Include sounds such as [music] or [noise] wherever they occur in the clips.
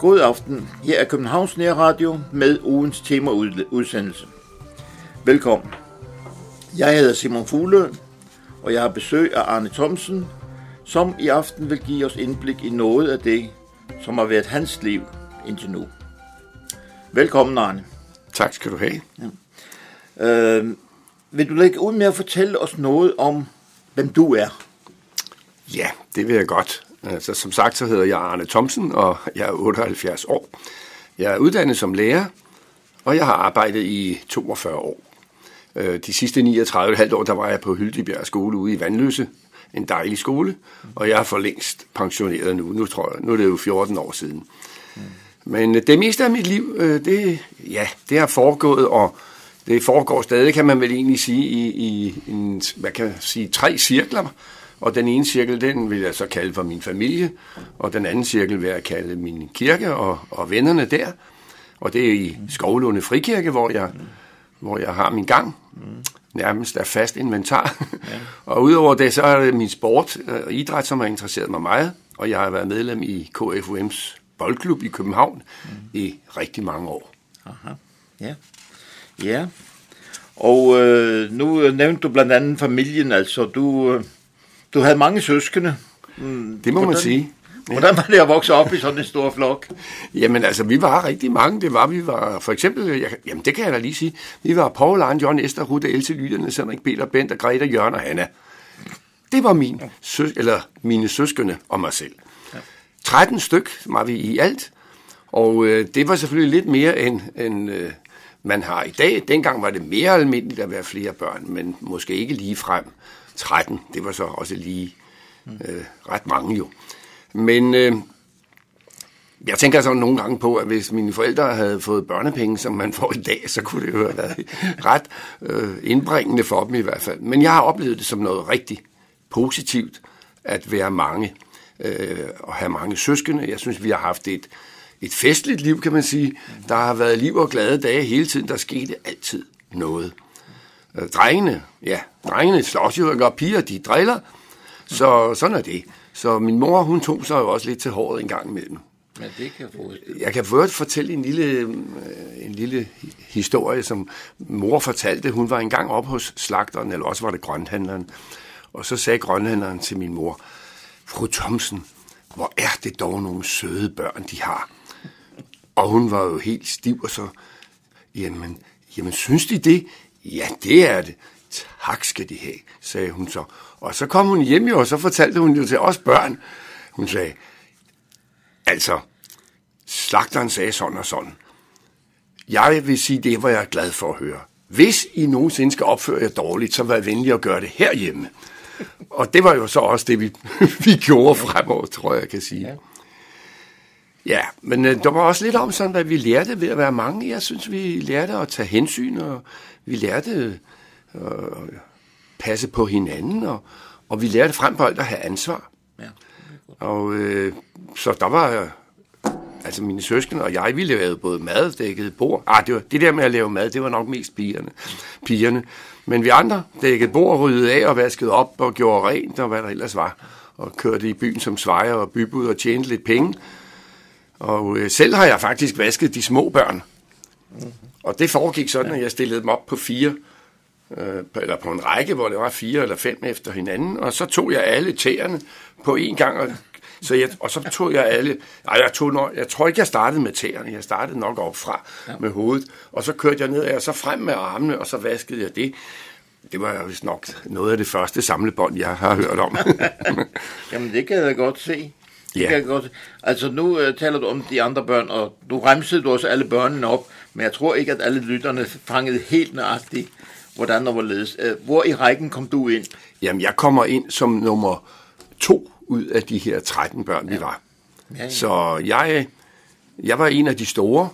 God aften. Her er Københavns Nærradio med ugens temaudsendelse. Velkommen. Jeg hedder Simon Fuglø, og jeg har besøg af Arne Thomsen, som i aften vil give os indblik i noget af det, som har været hans liv indtil nu. Velkommen, Arne. Tak skal du have. Ja. Øh, vil du lægge ud med at fortælle os noget om, hvem du er? Ja, det vil jeg godt. Altså, som sagt, så hedder jeg Arne Thomsen, og jeg er 78 år. Jeg er uddannet som lærer, og jeg har arbejdet i 42 år. Øh, de sidste 39,5 år, der var jeg på Hyldibjerg skole ude i Vandløse. En dejlig skole, og jeg er for længst pensioneret nu. Nu, tror jeg, nu er det jo 14 år siden. Men øh, det meste af mit liv, øh, det, ja, det har foregået, og det foregår stadig, kan man vel egentlig sige, i, i en, hvad kan jeg sige, tre cirkler. Og den ene cirkel, den vil jeg så kalde for min familie, og den anden cirkel vil jeg kalde min kirke og, og vennerne der. Og det er i Skovlunde Frikirke, hvor jeg, hvor jeg har min gang. Nærmest er fast inventar. Ja. [laughs] og udover det, så er det min sport og idræt, som har interesseret mig meget. Og jeg har været medlem i KFUM's boldklub i København mm. i rigtig mange år. Aha. Ja. Ja. Og øh, nu nævnte du blandt andet familien, altså du, øh, du havde mange søskende. Mm, det må hvordan, man sige. Hvordan var det at vokse op i sådan en stor flok? [laughs] Jamen altså, vi var rigtig mange. Det var, vi var for eksempel, jeg, jamen det kan jeg da lige sige, vi var Paul, Arne, John, Esther, Rutte, Else, Lytterne, Henrik, Peter, Bent, Greta, Jørgen og Hanna. Det var min søs, eller mine søskende og mig selv. 13 styk var vi i alt, og øh, det var selvfølgelig lidt mere end, end øh, man har i dag. Dengang var det mere almindeligt at være flere børn, men måske ikke lige frem 13. Det var så også lige øh, ret mange jo. Men øh, jeg tænker så nogle gange på, at hvis mine forældre havde fået børnepenge, som man får i dag, så kunne det jo have været ret øh, indbringende for dem i hvert fald. Men jeg har oplevet det som noget rigtig positivt at være mange øh, og have mange søskende. Jeg synes, vi har haft et, et festligt liv, kan man sige. Der har været liv og glade dage hele tiden. Der skete altid noget. Øh, drengene, ja, drengene slås jo, og piger, de driller. Så sådan er det. Så min mor, hun tog sig jo også lidt til håret en gang imellem. Ja, det kan jeg Jeg kan først fortælle en lille, øh, en lille historie, som mor fortalte. Hun var engang op hos slagteren, eller også var det grønthandleren. Og så sagde grønthandleren til min mor, Fru Thomsen, hvor er det dog nogle søde børn, de har. Og hun var jo helt stiv, og så, jamen, jamen synes de det? Ja, det er det. Tak skal de have, sagde hun så. Og så kom hun hjem jo, og så fortalte hun jo til os børn. Hun sagde, altså, slagteren sagde sådan og sådan. Jeg vil sige, det var jeg glad for at høre. Hvis I nogensinde skal opføre jer dårligt, så vær venlig at gøre det herhjemme. Og det var jo så også det, vi, [laughs] vi gjorde fremover, tror jeg, jeg kan sige. Ja. Ja, men øh, der var også lidt om sådan, hvad vi lærte ved at være mange. Jeg synes, vi lærte at tage hensyn, og vi lærte øh, at passe på hinanden, og, og vi lærte frem på alt at have ansvar. Ja, og øh, så der var, altså mine søskende og jeg, vi lavede både mad, dækkede bord. Ah, det, var, det der med at lave mad, det var nok mest pigerne. pigerne. Men vi andre dækkede bord, ryddede af og vaskede op og gjorde rent, og hvad der ellers var. Og kørte i byen som svejer og bybud og tjente lidt penge. Og øh, selv har jeg faktisk vasket de små børn. Og det foregik sådan, at jeg stillede dem op på fire, øh, eller på en række, hvor det var fire eller fem efter hinanden, og så tog jeg alle tæerne på en gang, og, så jeg, og så tog jeg alle, ej, jeg, tog nok, jeg tror ikke, jeg startede med tæerne, jeg startede nok op fra ja. med hovedet, og så kørte jeg ned, og så frem med armene, og så vaskede jeg det. Det var vist nok noget af det første samlebånd, jeg har hørt om. [laughs] Jamen, det kan jeg godt se. Ja. Kan jeg godt. Altså nu uh, taler du om de andre børn, og du remsede du også alle børnene op, men jeg tror ikke, at alle lytterne fangede helt nøjagtigt, hvordan der var ledes. Uh, hvor i rækken kom du ind? Jamen, jeg kommer ind som nummer to ud af de her 13 børn, ja. vi var. Ja, ja. Så jeg, jeg var en af de store,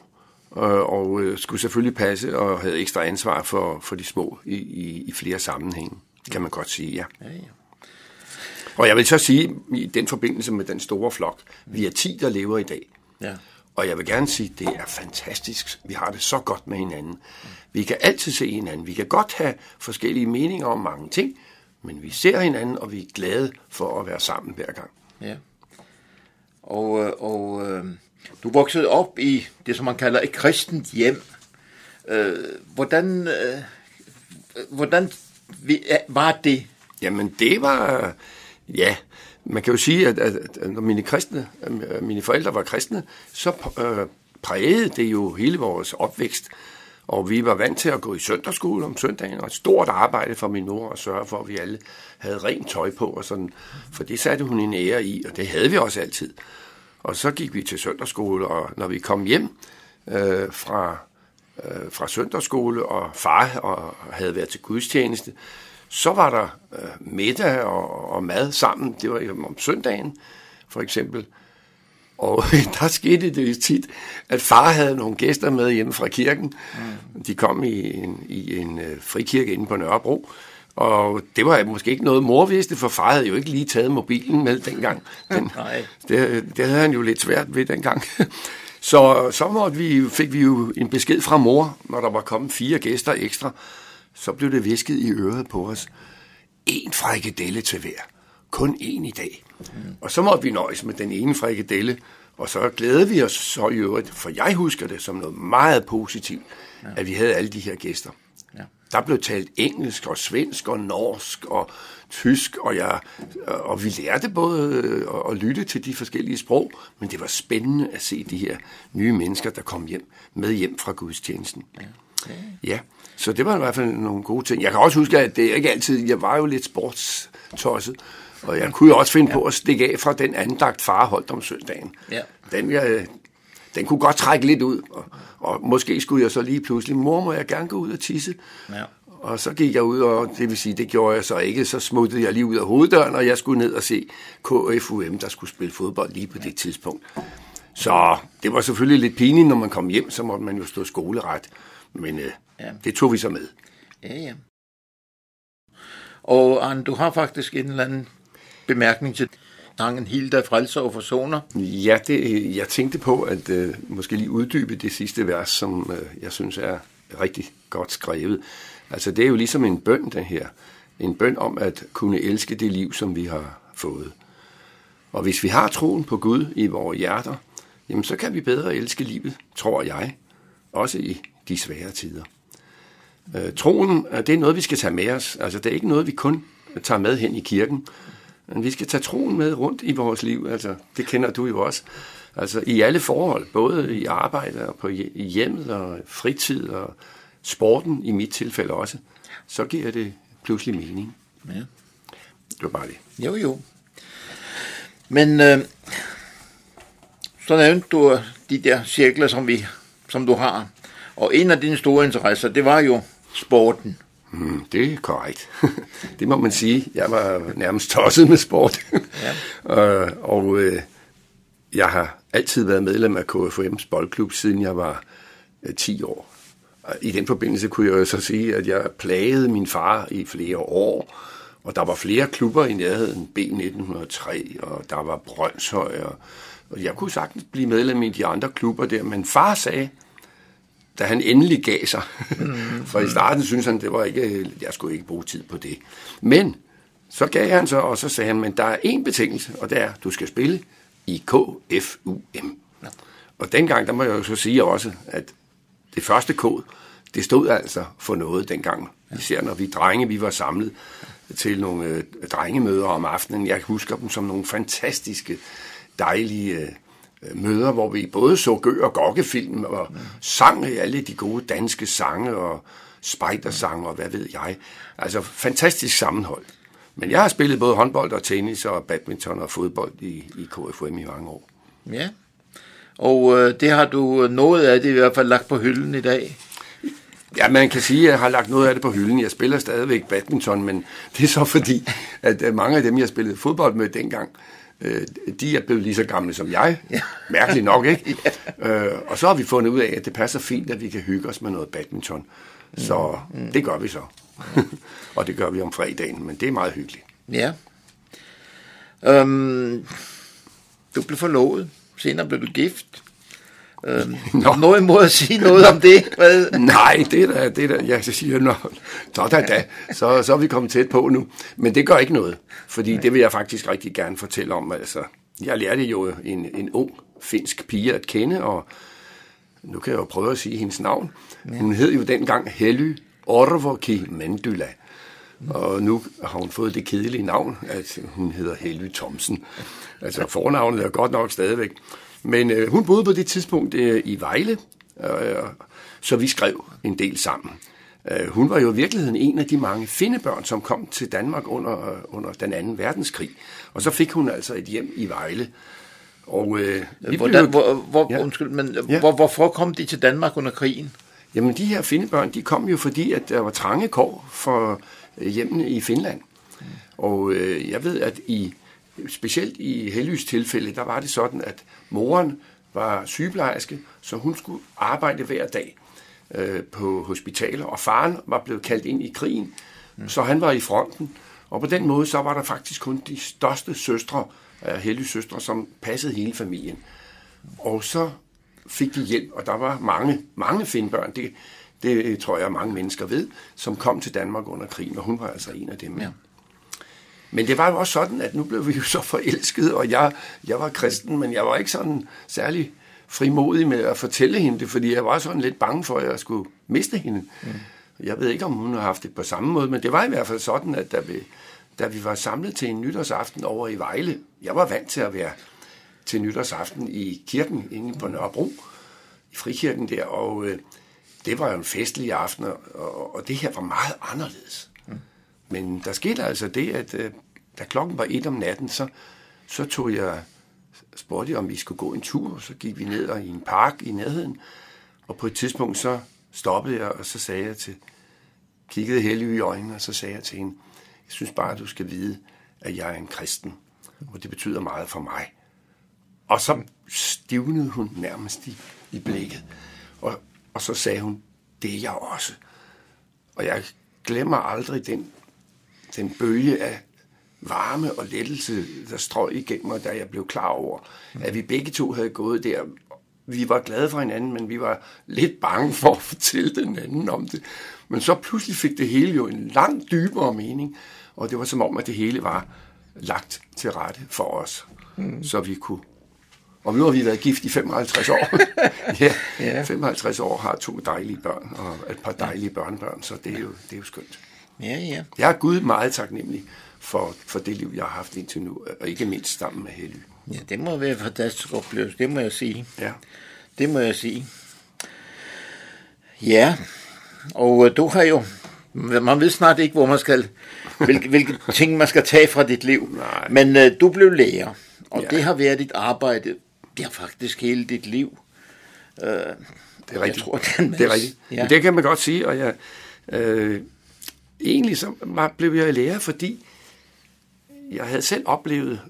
og, og øh, skulle selvfølgelig passe og havde ekstra ansvar for, for de små i, i, i flere sammenhænge, kan man godt sige, ja. ja, ja. Og jeg vil så sige, i den forbindelse med den store flok, vi er 10, der lever i dag. Ja. Og jeg vil gerne sige, det er fantastisk. Vi har det så godt med hinanden. Vi kan altid se hinanden. Vi kan godt have forskellige meninger om mange ting, men vi ser hinanden, og vi er glade for at være sammen hver gang. Ja. Og, øh, og øh, du voksede op i det, som man kalder et kristent hjem. Øh, hvordan, øh, hvordan var det? Jamen, det var... Ja, man kan jo sige, at, at, at når mine, kristne, mine forældre var kristne, så øh, prægede det jo hele vores opvækst. Og vi var vant til at gå i søndagsskole om søndagen, og et stort arbejde for min mor at sørge for, at vi alle havde rent tøj på. Og sådan, for det satte hun en ære i, og det havde vi også altid. Og så gik vi til søndagsskole, og når vi kom hjem øh, fra, øh, fra søndagsskole, og far og havde været til gudstjeneste, så var der øh, middag og, og mad sammen. Det var om søndagen, for eksempel. Og [laughs] der skete det tit, at far havde nogle gæster med hjemme fra kirken. Mm. De kom i en, i en øh, frikirke inde på Nørrebro. Og det var måske ikke noget mor vidste, for far havde jo ikke lige taget mobilen med dengang. [laughs] Den, Nej. Det, det havde han jo lidt svært ved dengang. [laughs] Så, så måtte vi, fik vi jo en besked fra mor, når der var kommet fire gæster ekstra. Så blev det visket i øret på os. En frikadelle til hver. Kun en i dag. Mm. Og så måtte vi nøjes med den ene frikadelle, og så glædede vi os så i øvrigt, for jeg husker det som noget meget positivt, ja. at vi havde alle de her gæster. Ja. Der blev talt engelsk og svensk og norsk og tysk, og, jeg, og vi lærte både at lytte til de forskellige sprog, men det var spændende at se de her nye mennesker, der kom hjem med hjem fra gudstjenesten. Ja. Okay. ja, så det var i hvert fald nogle gode ting. Jeg kan også huske, at det ikke altid, jeg var jo lidt sportstosset, og jeg kunne jo også finde ja. på at stikke af fra den andagt far holdt om søndagen. Ja. Den, jeg, den kunne godt trække lidt ud, og, og måske skulle jeg så lige pludselig, mor, må jeg gerne gå ud og tisse? Ja. Og så gik jeg ud, og det vil sige, det gjorde jeg så ikke. Så smuttede jeg lige ud af hoveddøren, og jeg skulle ned og se KFUM, der skulle spille fodbold lige på det tidspunkt. Så det var selvfølgelig lidt pinligt, når man kom hjem, så måtte man jo stå skoleret. Men øh, ja. det tog vi så med. Ja, ja. Og Arne, du har faktisk en eller anden bemærkning til sangen Hilda Frelser og Forsoner? Ja, det, jeg tænkte på at øh, måske lige uddybe det sidste vers, som øh, jeg synes er rigtig godt skrevet. Altså det er jo ligesom en bøn, det her. En bøn om at kunne elske det liv, som vi har fået. Og hvis vi har troen på Gud i vores hjerter, jamen så kan vi bedre elske livet, tror jeg, også i de svære tider. Øh, troen, øh, det er noget, vi skal tage med os. Altså det er ikke noget, vi kun tager med hen i kirken. Men vi skal tage troen med rundt i vores liv. Altså, det kender du jo også. Altså i alle forhold, både i arbejde og på hjemmet og fritid og sporten i mit tilfælde også, så giver det pludselig mening. Ja. Det var bare det. Jo, jo. Men øh, så nævnte du de der cirkler, som, vi, som du har. Og en af dine store interesser, det var jo sporten. Mm, det er korrekt. [laughs] det må man sige. Jeg var nærmest tosset med sport. ja. [laughs] og og øh, jeg har altid været medlem af KFM's boldklub, siden jeg var øh, 10 år. I den forbindelse kunne jeg jo så sige, at jeg plagede min far i flere år, og der var flere klubber i nærheden, B1903, og der var Brøndshøj, og, og jeg kunne sagtens blive medlem i de andre klubber der, men far sagde, da han endelig gav sig, mm. for i starten synes han, det var ikke, jeg skulle ikke bruge tid på det. Men så gav han sig, og så sagde han, men der er en betingelse, og det er, du skal spille i KFUM. Ja. Og dengang, der må jeg jo så sige også, at det første kod, det stod altså for noget dengang. Især når vi drenge, vi var samlet til nogle øh, drengemøder om aftenen. Jeg husker dem som nogle fantastiske, dejlige øh, møder, hvor vi både så Gø og Gokke-film og mm. sang alle de gode danske sange og spejdersange og hvad ved jeg. Altså fantastisk sammenhold. Men jeg har spillet både håndbold og tennis og badminton og fodbold i, i KFM i mange år. Ja, og øh, det har du noget af det i hvert fald lagt på hylden i dag. Ja, man kan sige, at jeg har lagt noget af det på hylden. Jeg spiller stadigvæk badminton, men det er så fordi, at øh, mange af dem, jeg spillede fodbold med dengang, øh, de er blevet lige så gamle som jeg. Ja. Mærkeligt nok, ikke? [laughs] ja. øh, og så har vi fundet ud af, at det passer fint, at vi kan hygge os med noget badminton. Så mm. Mm. det gør vi så. [laughs] og det gør vi om fredagen, men det er meget hyggeligt. Ja. Um, du blev forlovet. Senere blev du gift. Øh, noget imod at sige noget om det? Hvad? Nej, det er da, det er da, jeg siger, nå, så, da, da, så, så er vi kommet tæt på nu. Men det gør ikke noget, fordi Nej. det vil jeg faktisk rigtig gerne fortælle om. Altså, jeg lærte jo en, en ung finsk pige at kende, og nu kan jeg jo prøve at sige hendes navn. Ja. Hun hed jo dengang Helly Orvoki Mendyla. Og nu har hun fået det kedelige navn, at hun hedder Helly Thomsen. Altså fornavnet er godt nok stadigvæk. Men øh, hun boede på det tidspunkt øh, i Vejle, øh, så vi skrev en del sammen. Øh, hun var jo i virkeligheden en af de mange findebørn, som kom til Danmark under, øh, under den anden verdenskrig. Og så fik hun altså et hjem i Vejle. Og, øh, Hvordan, hvor, hvor, ja. undskyld, men ja. hvor, hvorfor kom de til Danmark under krigen? Jamen, de her findebørn, de kom jo fordi, at der var trange kår for øh, hjemmene i Finland. Og øh, jeg ved, at i specielt i Hellys tilfælde, der var det sådan, at moren var sygeplejerske, så hun skulle arbejde hver dag øh, på hospitaler, og faren var blevet kaldt ind i krigen, mm. så han var i fronten. Og på den måde, så var der faktisk kun de største søstre, af Hellys søstre, som passede hele familien. Og så fik de hjælp, og der var mange, mange finbørn, det, det tror jeg mange mennesker ved, som kom til Danmark under krigen, og hun var altså en af dem. Ja. Men det var jo også sådan, at nu blev vi jo så forelskede, og jeg, jeg var kristen, men jeg var ikke sådan særlig frimodig med at fortælle hende det, fordi jeg var sådan lidt bange for, at jeg skulle miste hende. Mm. Jeg ved ikke, om hun har haft det på samme måde, men det var i hvert fald sådan, at da vi, da vi var samlet til en nytårsaften over i Vejle, jeg var vant til at være til nytårsaften i kirken inde på Nørrebro, i frikirken der, og øh, det var jo en festlig aften, og, og det her var meget anderledes. Men der skete altså det, at øh, da klokken var et om natten, så, så tog jeg, spurgte jeg, om vi skulle gå en tur, så gik vi ned i en park i nærheden, og på et tidspunkt så stoppede jeg, og så sagde jeg til, kiggede Helge i øjnene, og så sagde jeg til hende, jeg synes bare, at du skal vide, at jeg er en kristen, og det betyder meget for mig. Og så stivnede hun nærmest i, i blikket, og, og så sagde hun, det er jeg også. Og jeg glemmer aldrig den, den bølge af varme og lettelse, der strøg igennem mig, da jeg blev klar over, at vi begge to havde gået der. Vi var glade for hinanden, men vi var lidt bange for at fortælle den anden om det. Men så pludselig fik det hele jo en langt dybere mening, og det var som om, at det hele var lagt til rette for os, mm. så vi kunne og nu har vi været gift i 55 år. [laughs] ja, ja, 55 år har to dejlige børn og et par dejlige børnebørn, så det er jo, det er jo skønt. Ja, ja. Jeg er Gud meget taknemmelig for, for det liv, jeg har haft indtil nu, og ikke mindst sammen med Helly. Ja, det må være en fantastisk oplevelse, det må jeg sige. Ja. Det må jeg sige. Ja, og øh, du har jo, man ved snart ikke, hvor man skal, hvilke, hvilke [laughs] ting man skal tage fra dit liv. Nej. Men uh, du blev lærer, og ja. det har været dit arbejde, ja faktisk hele dit liv. Uh, det er rigtigt. Tror, det er rigtigt. Ja. Det kan man godt sige, og jeg, øh, egentlig så blev jeg lærer, fordi jeg havde selv oplevet,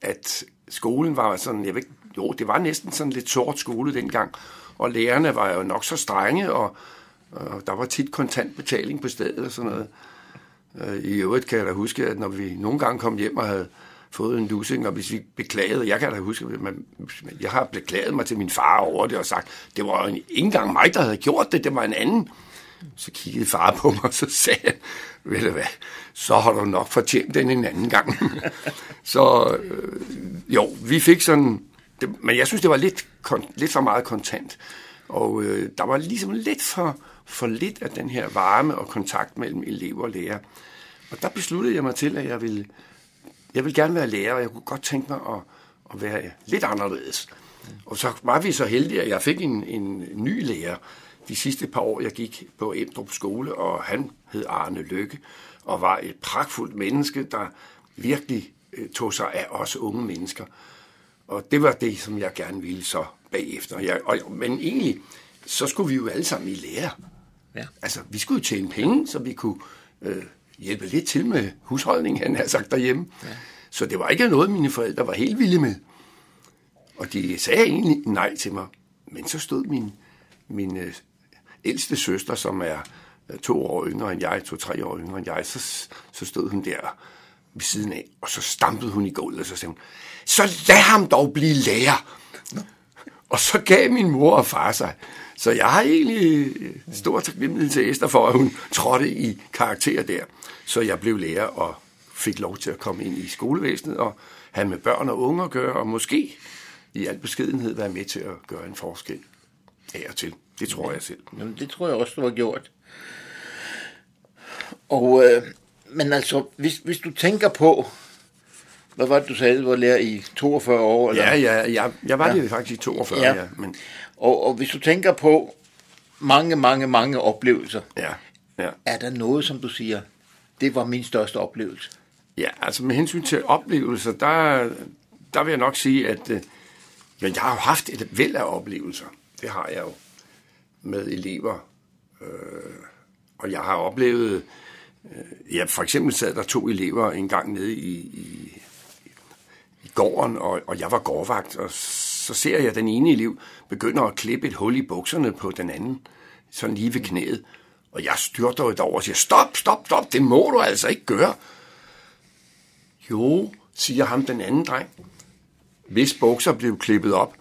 at skolen var sådan, jeg ved jo, det var næsten sådan lidt sort skole dengang, og lærerne var jo nok så strenge, og, og der var tit kontantbetaling på stedet og sådan noget. Øh, I øvrigt kan jeg da huske, at når vi nogle gange kom hjem og havde fået en lussing, og hvis vi beklagede, jeg kan da huske, at man, jeg har beklaget mig til min far over det og sagt, det var jo ikke engang mig, der havde gjort det, det var en anden. Så kiggede far på mig, og så sagde han, ved du hvad, så har du nok fortjent den en anden gang. [laughs] så øh, jo, vi fik sådan, det, men jeg synes, det var lidt, kon, lidt for meget kontant. Og øh, der var ligesom lidt for, for lidt af den her varme og kontakt mellem elever og lærer. Og der besluttede jeg mig til, at jeg ville, jeg ville gerne være lærer, og jeg kunne godt tænke mig at, at være lidt anderledes. Og så var vi så heldige, at jeg fik en, en ny lærer, de sidste par år, jeg gik på Emdrup skole, og han hed Arne Lykke, og var et pragtfuldt menneske, der virkelig øh, tog sig af os unge mennesker. Og det var det, som jeg gerne ville så bagefter. Jeg, og, men egentlig, så skulle vi jo alle sammen i lære. Ja. Altså, vi skulle jo tjene penge, så vi kunne øh, hjælpe lidt til med husholdningen, han har sagt derhjemme. Ja. Så det var ikke noget, mine forældre var helt vilde med. Og de sagde egentlig nej til mig. Men så stod min, min øh, ældste søster, som er øh, to år yngre end jeg, to-tre år yngre end jeg, så, så stod hun der ved siden af, og så stampede hun i gulvet, og så sagde hun, så lad ham dog blive lærer. Og så gav min mor og far sig. Så jeg har egentlig øh, stor taknemmelighed til Esther for, at hun trådte i karakter der. Så jeg blev lærer og fik lov til at komme ind i skolevæsenet og have med børn og unge at gøre, og måske i al beskedenhed være med til at gøre en forskel af og til. Det tror jeg selv. Jamen, det tror jeg også, du har gjort. Og, øh, men altså, hvis, hvis du tænker på, hvad var det, du sagde, du var lærer i 42 år? Eller? Ja, ja, ja jeg var ja. det faktisk i 42, ja. ja men... og, og hvis du tænker på mange, mange, mange oplevelser, ja. Ja. er der noget, som du siger, det var min største oplevelse? Ja, altså med hensyn til oplevelser, der, der vil jeg nok sige, at øh, ja, jeg har jo haft et væld af oplevelser. Det har jeg jo med elever. Øh, og jeg har oplevet, øh, ja, for eksempel sad der to elever en gang nede i, i, i gården, og, og jeg var gårdvagt, og så ser jeg, at den ene elev begynder at klippe et hul i bukserne på den anden, sådan lige ved knæet. Og jeg styrter jo derover og siger, stop, stop, stop, det må du altså ikke gøre. Jo, siger ham den anden dreng, hvis bukser blev klippet op.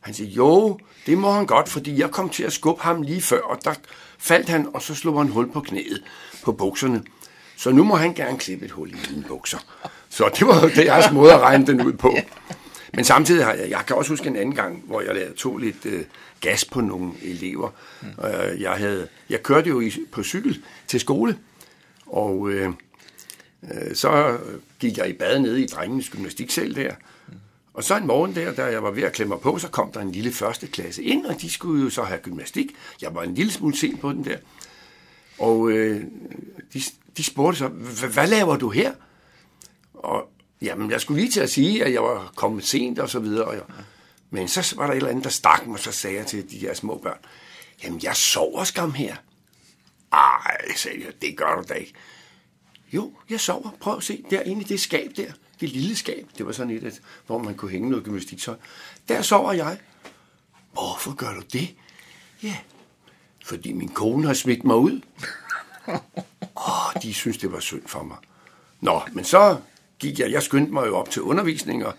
Han siger, jo, det må han godt, fordi jeg kom til at skubbe ham lige før, og der faldt han, og så slog han hul på knæet på bukserne. Så nu må han gerne klippe et hul i mine bukser. Så det var deres måde at regne den ud på. Men samtidig har jeg, jeg kan også huske en anden gang, hvor jeg tog lidt øh, gas på nogle elever. Øh, jeg, havde, jeg kørte jo i, på cykel til skole, og øh, øh, så gik jeg i bad nede i drengenes gymnastiksal der, og så en morgen der, da jeg var ved at klemme på, så kom der en lille første klasse ind, og de skulle jo så have gymnastik. Jeg var en lille smule sen på den der. Og øh, de, de spurgte så, hvad laver du her? Og jamen, jeg skulle lige til at sige, at jeg var kommet sent og så videre. Og jeg, men så var der et eller andet, der stak mig, og så sagde jeg til de her små børn, jamen, jeg sover skam her. Ej, sagde jeg, det gør du da ikke. Jo, jeg sover. Prøv at se, derinde i det skab der det lille skab, det var sådan et, hvor man kunne hænge noget gymnastiktøj. Der sover jeg. Hvorfor gør du det? Ja, fordi min kone har smidt mig ud. [laughs] Åh, de synes, det var synd for mig. Nå, men så gik jeg, jeg skyndte mig jo op til undervisning, og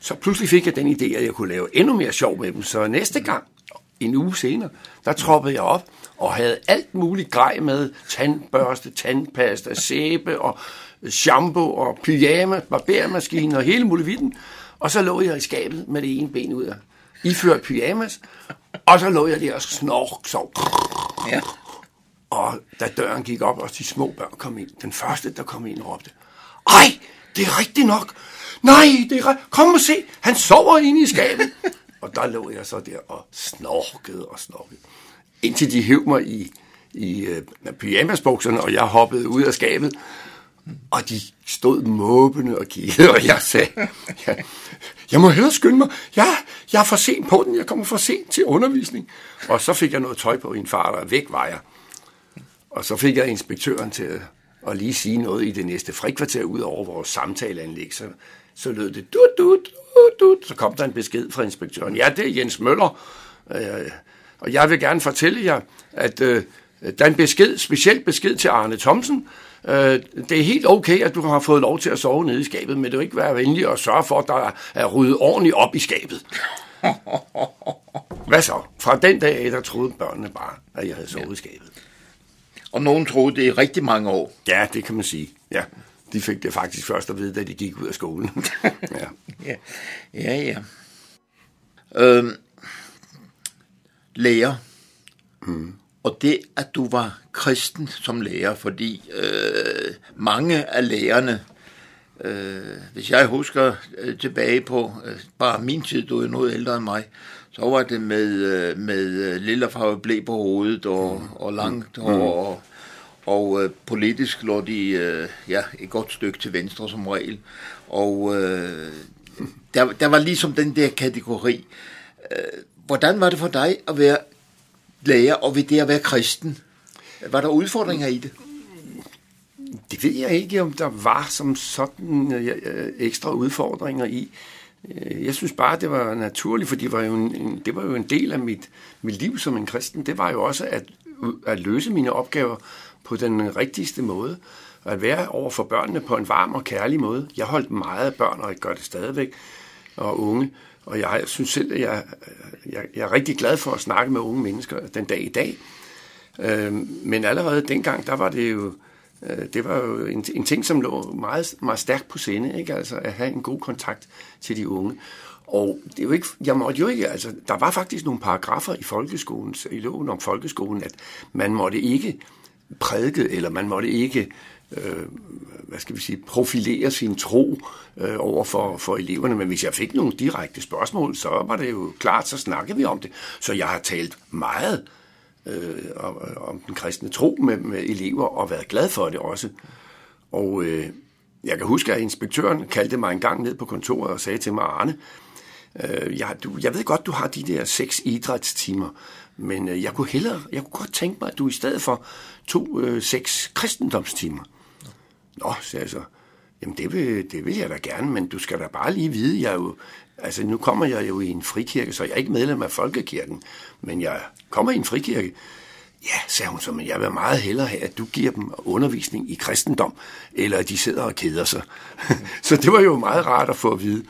så pludselig fik jeg den idé, at jeg kunne lave endnu mere sjov med dem. Så næste gang, en uge senere, der troppede jeg op og havde alt muligt grej med. Tandbørste, tandpasta, sæbe og shampoo og pyjama, barbermaskine og hele muligheden. Og så lå jeg i skabet med det ene ben ud af. Iført pyjamas. Og så lå jeg der og snork, sov. Ja. Og da døren gik op, og de små børn kom ind, den første, der kom ind, råbte, Ej, det er rigtigt nok. Nej, det er Kom og se, han sover inde i skabet. [laughs] og der lå jeg så der og snorkede og snorkede. Indtil de hæv mig i, i uh, pyjamasbukserne, og jeg hoppede ud af skabet. Og de stod måbende og kiggede, og jeg sagde, ja, jeg må hellere skynde mig. Ja, jeg er for sent på den, jeg kommer for sent til undervisning. Og så fik jeg noget tøj på en far, der væk var jeg. Og så fik jeg inspektøren til at, at lige sige noget i det næste frikvarter ud over vores samtaleanlæg. Så, så lød det dut, dut, dut, dut. Så kom der en besked fra inspektøren. Ja, det er Jens Møller. Øh, og jeg vil gerne fortælle jer, at øh, der er en besked, specielt besked til Arne Thomsen, Øh, det er helt okay, at du har fået lov til at sove nede i skabet, men det vil ikke være venlig at sørge for, at der er ryddet ordentligt op i skabet. [laughs] Hvad så? Fra den dag af, der troede børnene bare, at jeg havde sovet ja. i skabet. Og nogen troede det i rigtig mange år. Ja, det kan man sige. Ja. De fik det faktisk først at vide, da de gik ud af skolen. [laughs] ja. ja, ja. ja. Øhm, lærer. Mm og det, at du var kristen som lærer, fordi øh, mange af lærerne, øh, hvis jeg husker øh, tilbage på øh, bare min tid, du er noget ældre end mig, så var det med, øh, med øh, lille farve blæ på hovedet og, og langt hår, mm. og, og øh, politisk lå de øh, ja, et godt stykke til venstre som regel. Og øh, der, der var ligesom den der kategori. Øh, hvordan var det for dig at være lærer og ved det at være kristen? Var der udfordringer i det? Det ved jeg ikke, om der var som sådan øh, øh ekstra udfordringer i. Øh, jeg synes bare, det var naturligt, for det var jo en, det var jo en del af mit, mit liv som en kristen. Det var jo også at, at løse mine opgaver på den rigtigste måde. Og At være over for børnene på en varm og kærlig måde. Jeg holdt meget af børn, og jeg gør det stadigvæk, og unge. Og jeg synes selv, at jeg, jeg, jeg er rigtig glad for at snakke med unge mennesker den dag i dag. Øh, men allerede dengang, der var det jo, øh, det var jo en, en ting, som lå meget, meget stærkt på sinde, ikke? Altså at have en god kontakt til de unge. Og det er jo ikke, jeg måtte jo ikke, altså, der var faktisk nogle paragrafer i folkeskolen, i loven om folkeskolen, at man måtte ikke prædike, eller man måtte ikke, øh, hvad skal vi sige, profilere sin tro øh, over for, for eleverne. Men hvis jeg fik nogle direkte spørgsmål, så var det jo klart, så snakkede vi om det. Så jeg har talt meget øh, om, øh, om den kristne tro med, med elever, og været glad for det også. Og øh, jeg kan huske, at inspektøren kaldte mig en gang ned på kontoret og sagde til mig, Arne, øh, jeg, du, jeg ved godt, du har de der seks idrætstimer, men øh, jeg kunne hellere, jeg kunne godt tænke mig, at du i stedet for tog øh, seks kristendomstimer. Nå, sagde jeg så. Jamen, det vil, det vil jeg da gerne, men du skal da bare lige vide, jeg er jo, altså nu kommer jeg jo i en frikirke, så jeg er ikke medlem af Folkekirken, men jeg kommer i en frikirke. Ja, sagde hun så, men jeg vil meget hellere have, at du giver dem undervisning i kristendom, eller at de sidder og keder sig. [laughs] så det var jo meget rart at få at vide.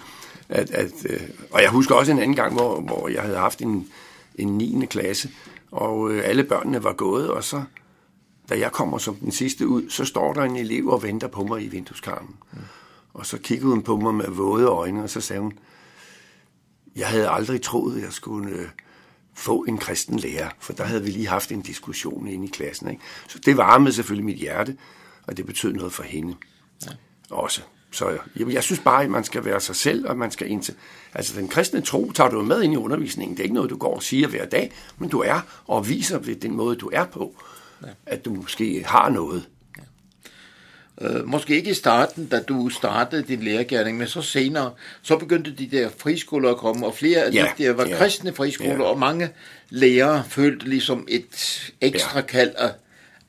At, at, øh, og jeg husker også en anden gang, hvor, hvor jeg havde haft en, en 9. klasse, og øh, alle børnene var gået, og så, da jeg kommer som den sidste ud, så står der en elev og venter på mig i vindueskarmen. Mm. Og så kiggede hun på mig med våde øjne, og så sagde hun, jeg havde aldrig troet, jeg skulle øh, få en kristen lærer, for der havde vi lige haft en diskussion inde i klassen. Ikke? Så det varmede selvfølgelig mit hjerte, og det betød noget for hende ja. også. Så jeg, jeg synes bare, at man skal være sig selv, og man skal ind til... Altså, den kristne tro tager du med ind i undervisningen. Det er ikke noget, du går og siger hver dag, men du er og viser ved den måde, du er på, ja. at du måske har noget. Øh, måske ikke i starten, da du startede din lærergærning, men så senere, så begyndte de der friskoler at komme, og flere af ja, de der var ja, kristne friskoler, ja. og mange lærere følte ligesom et ekstra ja. kald at,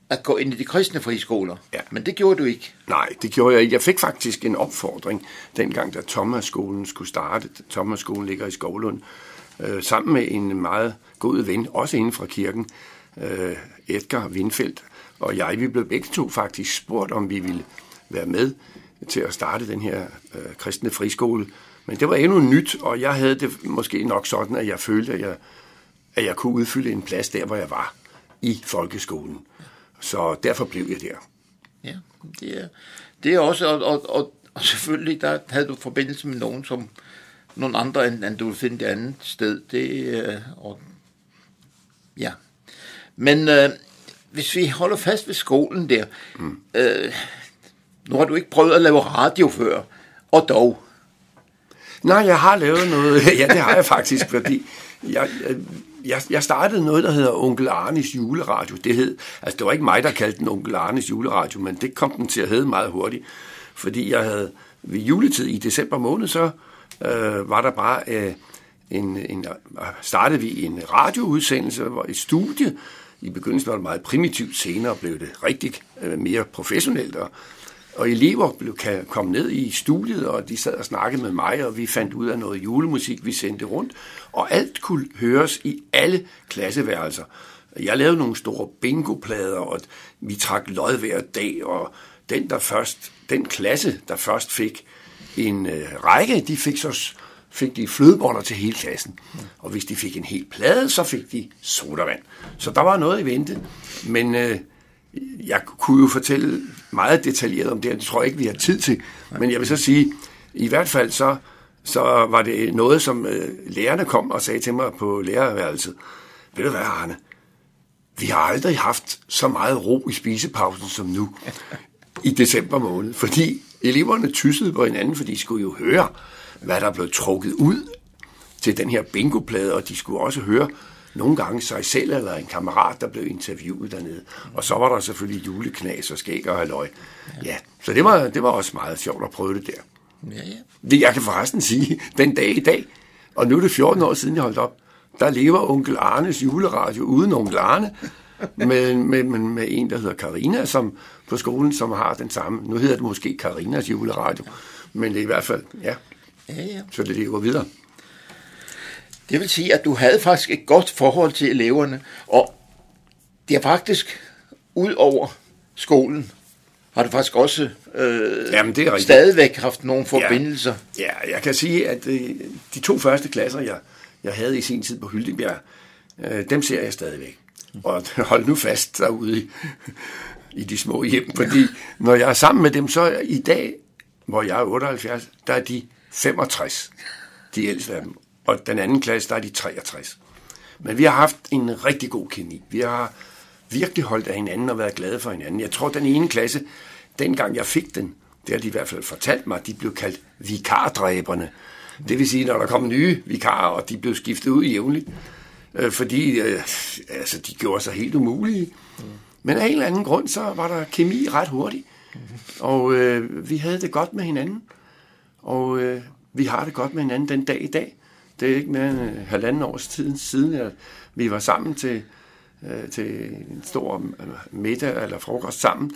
at gå ind i de kristne friskoler. Ja. Men det gjorde du ikke. Nej, det gjorde jeg ikke. Jeg fik faktisk en opfordring, dengang da Thomas-skolen skulle starte. Thomas-skolen ligger i Skovlund, øh, sammen med en meget god ven, også inden fra kirken, øh, Edgar Windfeldt, og jeg, vi blev begge to faktisk spurgt, om vi ville være med til at starte den her øh, kristne friskole. Men det var endnu nyt, og jeg havde det måske nok sådan, at jeg følte, at jeg, at jeg kunne udfylde en plads der, hvor jeg var i folkeskolen. Så derfor blev jeg der. Ja, det er, det er også, og, og, og, og selvfølgelig, der havde du forbindelse med nogen, som nogle andre, end, end du ville finde det andet sted. Det, øh, og, ja. Men øh, hvis vi holder fast ved skolen der, mm. øh, nu har du ikke prøvet at lave radio før, og dog. Nej, jeg har lavet noget, [laughs] ja det har jeg faktisk, fordi jeg, jeg, jeg startede noget, der hedder Onkel Arnes juleradio. Det hed, altså det var ikke mig, der kaldte den Onkel Arnes juleradio, men det kom den til at hedde meget hurtigt, fordi jeg havde ved juletid i december måned, så øh, var der bare øh, en, en, startede vi en radioudsendelse, et studie, i begyndelsen var det meget primitivt, senere blev det rigtig øh, mere professionelt, og, og elever blev, kan komme ned i studiet, og de sad og snakkede med mig, og vi fandt ud af noget julemusik, vi sendte rundt, og alt kunne høres i alle klasseværelser. Jeg lavede nogle store bingoplader, og vi trak lod hver dag, og den, der først, den klasse, der først fik en øh, række, de fik så fik de flødeboller til hele klassen. Og hvis de fik en hel plade, så fik de sodavand. Så der var noget i vente. Men øh, jeg kunne jo fortælle meget detaljeret om det, og det tror jeg ikke, vi har tid til. Men jeg vil så sige, i hvert fald så, så var det noget, som øh, lærerne kom og sagde til mig på lærerværelset. Ved du hvad, Arne? Vi har aldrig haft så meget ro i spisepausen som nu i december måned, fordi eleverne tyssede på hinanden, for de skulle jo høre, hvad der blev trukket ud til den her bingoplade, og de skulle også høre nogle gange sig selv eller en kammerat, der blev interviewet dernede. Og så var der selvfølgelig juleknas og skæg og halløj. Ja, så det var, det var også meget sjovt at prøve det der. Ja, ja. Jeg kan forresten sige, den dag i dag, og nu er det 14 år siden, jeg holdt op, der lever onkel Arnes juleradio uden onkel Arne, med, med, med, med en, der hedder Karina som på skolen, som har den samme. Nu hedder det måske Karinas juleradio, men det er i hvert fald, ja. Ja, ja. Så det lever videre. Det vil sige, at du havde faktisk et godt forhold til eleverne, og det er faktisk ud over skolen, har du faktisk også øh, Jamen, det er rigtigt. stadigvæk haft nogle forbindelser. Ja, jeg kan sige, at øh, de to første klasser, jeg, jeg havde i sin tid på Hyldebjerg, øh, dem ser jeg stadigvæk. Og [laughs] hold nu fast derude i, i de små hjem, fordi når jeg er sammen med dem, så i dag, hvor jeg er 78, der er de 65, de ældste af dem. Og den anden klasse, der er de 63. Men vi har haft en rigtig god kemi. Vi har virkelig holdt af hinanden og været glade for hinanden. Jeg tror, den ene klasse, dengang jeg fik den, det har de i hvert fald fortalt mig, de blev kaldt vikardræberne. Det vil sige, når der kom nye vikarer, og de blev skiftet ud jævnligt, øh, fordi øh, altså, de gjorde sig helt umulige. Men af en eller anden grund, så var der kemi ret hurtigt. Og øh, vi havde det godt med hinanden. Og øh, vi har det godt med hinanden den dag i dag. Det er ikke mere end øh, halvanden års tid siden, at vi var sammen til, øh, til en stor middag eller frokost sammen.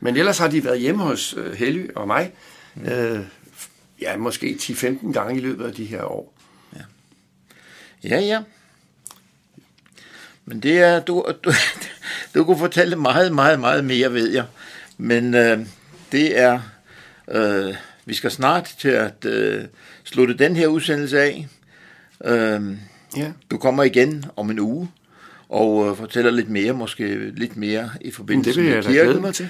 Men ellers har de været hjemme hos øh, Helly og mig, øh, ja, måske 10-15 gange i løbet af de her år. Ja, ja. Men det er, du, du, [laughs] du kunne fortælle meget, meget, meget mere, ved jeg. Men øh, det er, øh, vi skal snart til at øh, slutte den her udsendelse af. Øh, Ja. du kommer igen om en uge og øh, fortæller lidt mere, måske lidt mere i forbindelse det vil jeg med da kirken. glæde mig til.